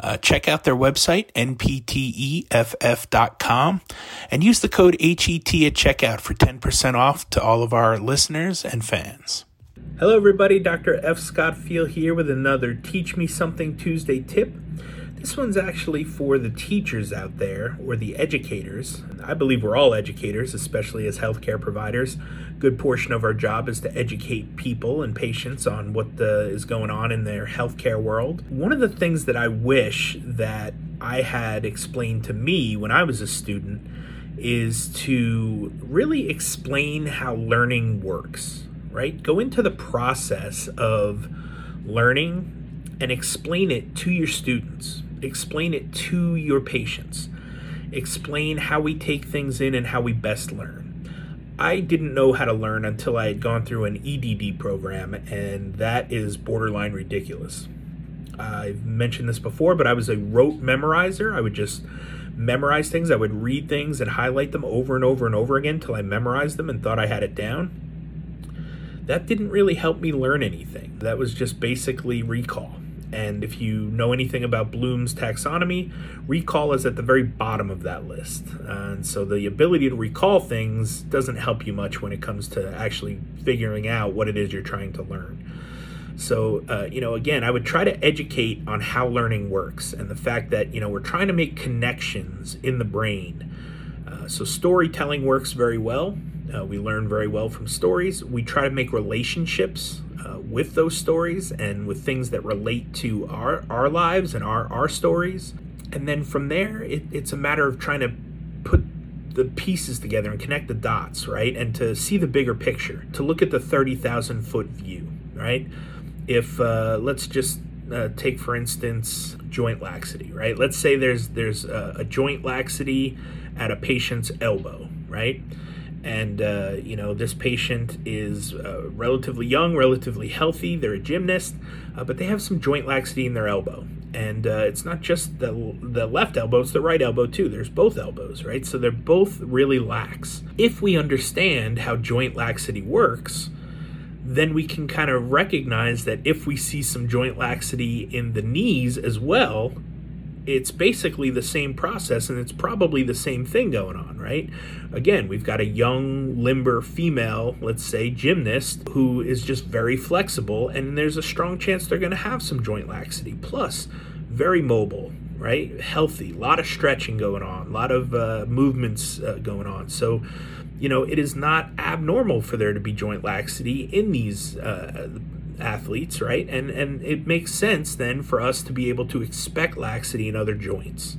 Uh, check out their website, npteff.com, and use the code HET at checkout for 10% off to all of our listeners and fans. Hello, everybody. Dr. F. Scott Feil here with another Teach Me Something Tuesday tip. This one's actually for the teachers out there or the educators. I believe we're all educators, especially as healthcare providers. Good portion of our job is to educate people and patients on what the, is going on in their healthcare world. One of the things that I wish that I had explained to me when I was a student is to really explain how learning works, right? Go into the process of learning and explain it to your students explain it to your patients. Explain how we take things in and how we best learn. I didn't know how to learn until I had gone through an EDD program, and that is borderline ridiculous. I've mentioned this before, but I was a rote memorizer. I would just memorize things. I would read things and highlight them over and over and over again until I memorized them and thought I had it down. That didn't really help me learn anything. That was just basically recall. And if you know anything about Bloom's taxonomy, recall is at the very bottom of that list. And so the ability to recall things doesn't help you much when it comes to actually figuring out what it is you're trying to learn. So, uh, you know, again, I would try to educate on how learning works and the fact that, you know, we're trying to make connections in the brain. Uh, so, storytelling works very well. Uh, we learn very well from stories. We try to make relationships uh, with those stories and with things that relate to our, our lives and our, our stories. And then from there, it, it's a matter of trying to put the pieces together and connect the dots, right? And to see the bigger picture, to look at the 30,000 foot view, right? If, uh, let's just uh, take for instance joint laxity right let's say there's there's a, a joint laxity at a patient's elbow right and uh, you know this patient is uh, relatively young relatively healthy. They're a gymnast uh, but they have some joint laxity in their elbow. And uh, it's not just the, the left elbow it's the right elbow too. There's both elbows right? So they're both really lax. If we understand how joint laxity works then we can kind of recognize that if we see some joint laxity in the knees as well it's basically the same process and it's probably the same thing going on, right? Again, we've got a young, limber female, let's say, gymnast who is just very flexible, and there's a strong chance they're going to have some joint laxity. Plus, very mobile, right? Healthy, a lot of stretching going on, a lot of uh, movements uh, going on. So, you know, it is not abnormal for there to be joint laxity in these uh, athletes, right? And and it makes sense then for us to be able to expect laxity in other joints,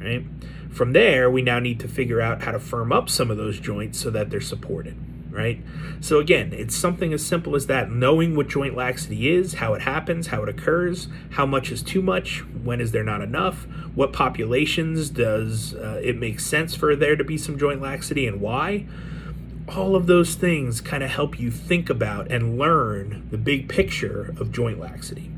right? From there, we now need to figure out how to firm up some of those joints so that they're supported, right? So again, it's something as simple as that, knowing what joint laxity is, how it happens, how it occurs, how much is too much, when is there not enough, what populations does uh, it make sense for there to be some joint laxity and why? All of those things kind of help you think about and learn the big picture of joint laxity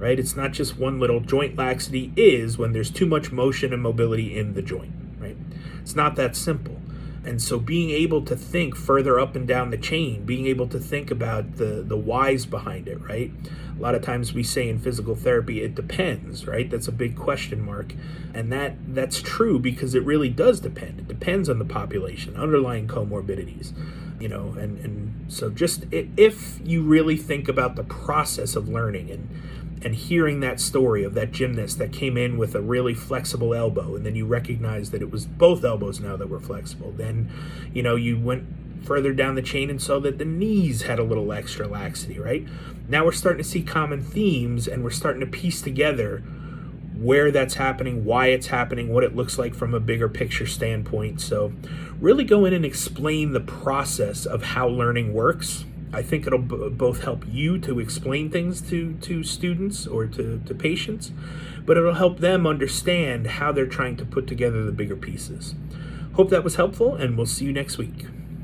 right? It's not just one little joint laxity is when there's too much motion and mobility in the joint right? It's not that simple and so being able to think further up and down the chain being able to think about the the whys behind it right? A lot of times we say in physical therapy it depends right? That's a big question mark. And that that's true because it really does depend. It depends on the population underlying comorbidities you know? And and so just if you really think about the process of learning and and hearing that story of that gymnast that came in with a really flexible elbow and then you recognize that it was both elbows now that were flexible then you know you went further down the chain and saw that the knees had a little extra laxity right now we're starting to see common themes and we're starting to piece together where that's happening, why it's happening, what it looks like from a bigger picture standpoint. So, really go in and explain the process of how learning works I think it'll b- both help you to explain things to, to students or to, to patients, but it'll help them understand how they're trying to put together the bigger pieces. Hope that was helpful, and we'll see you next week.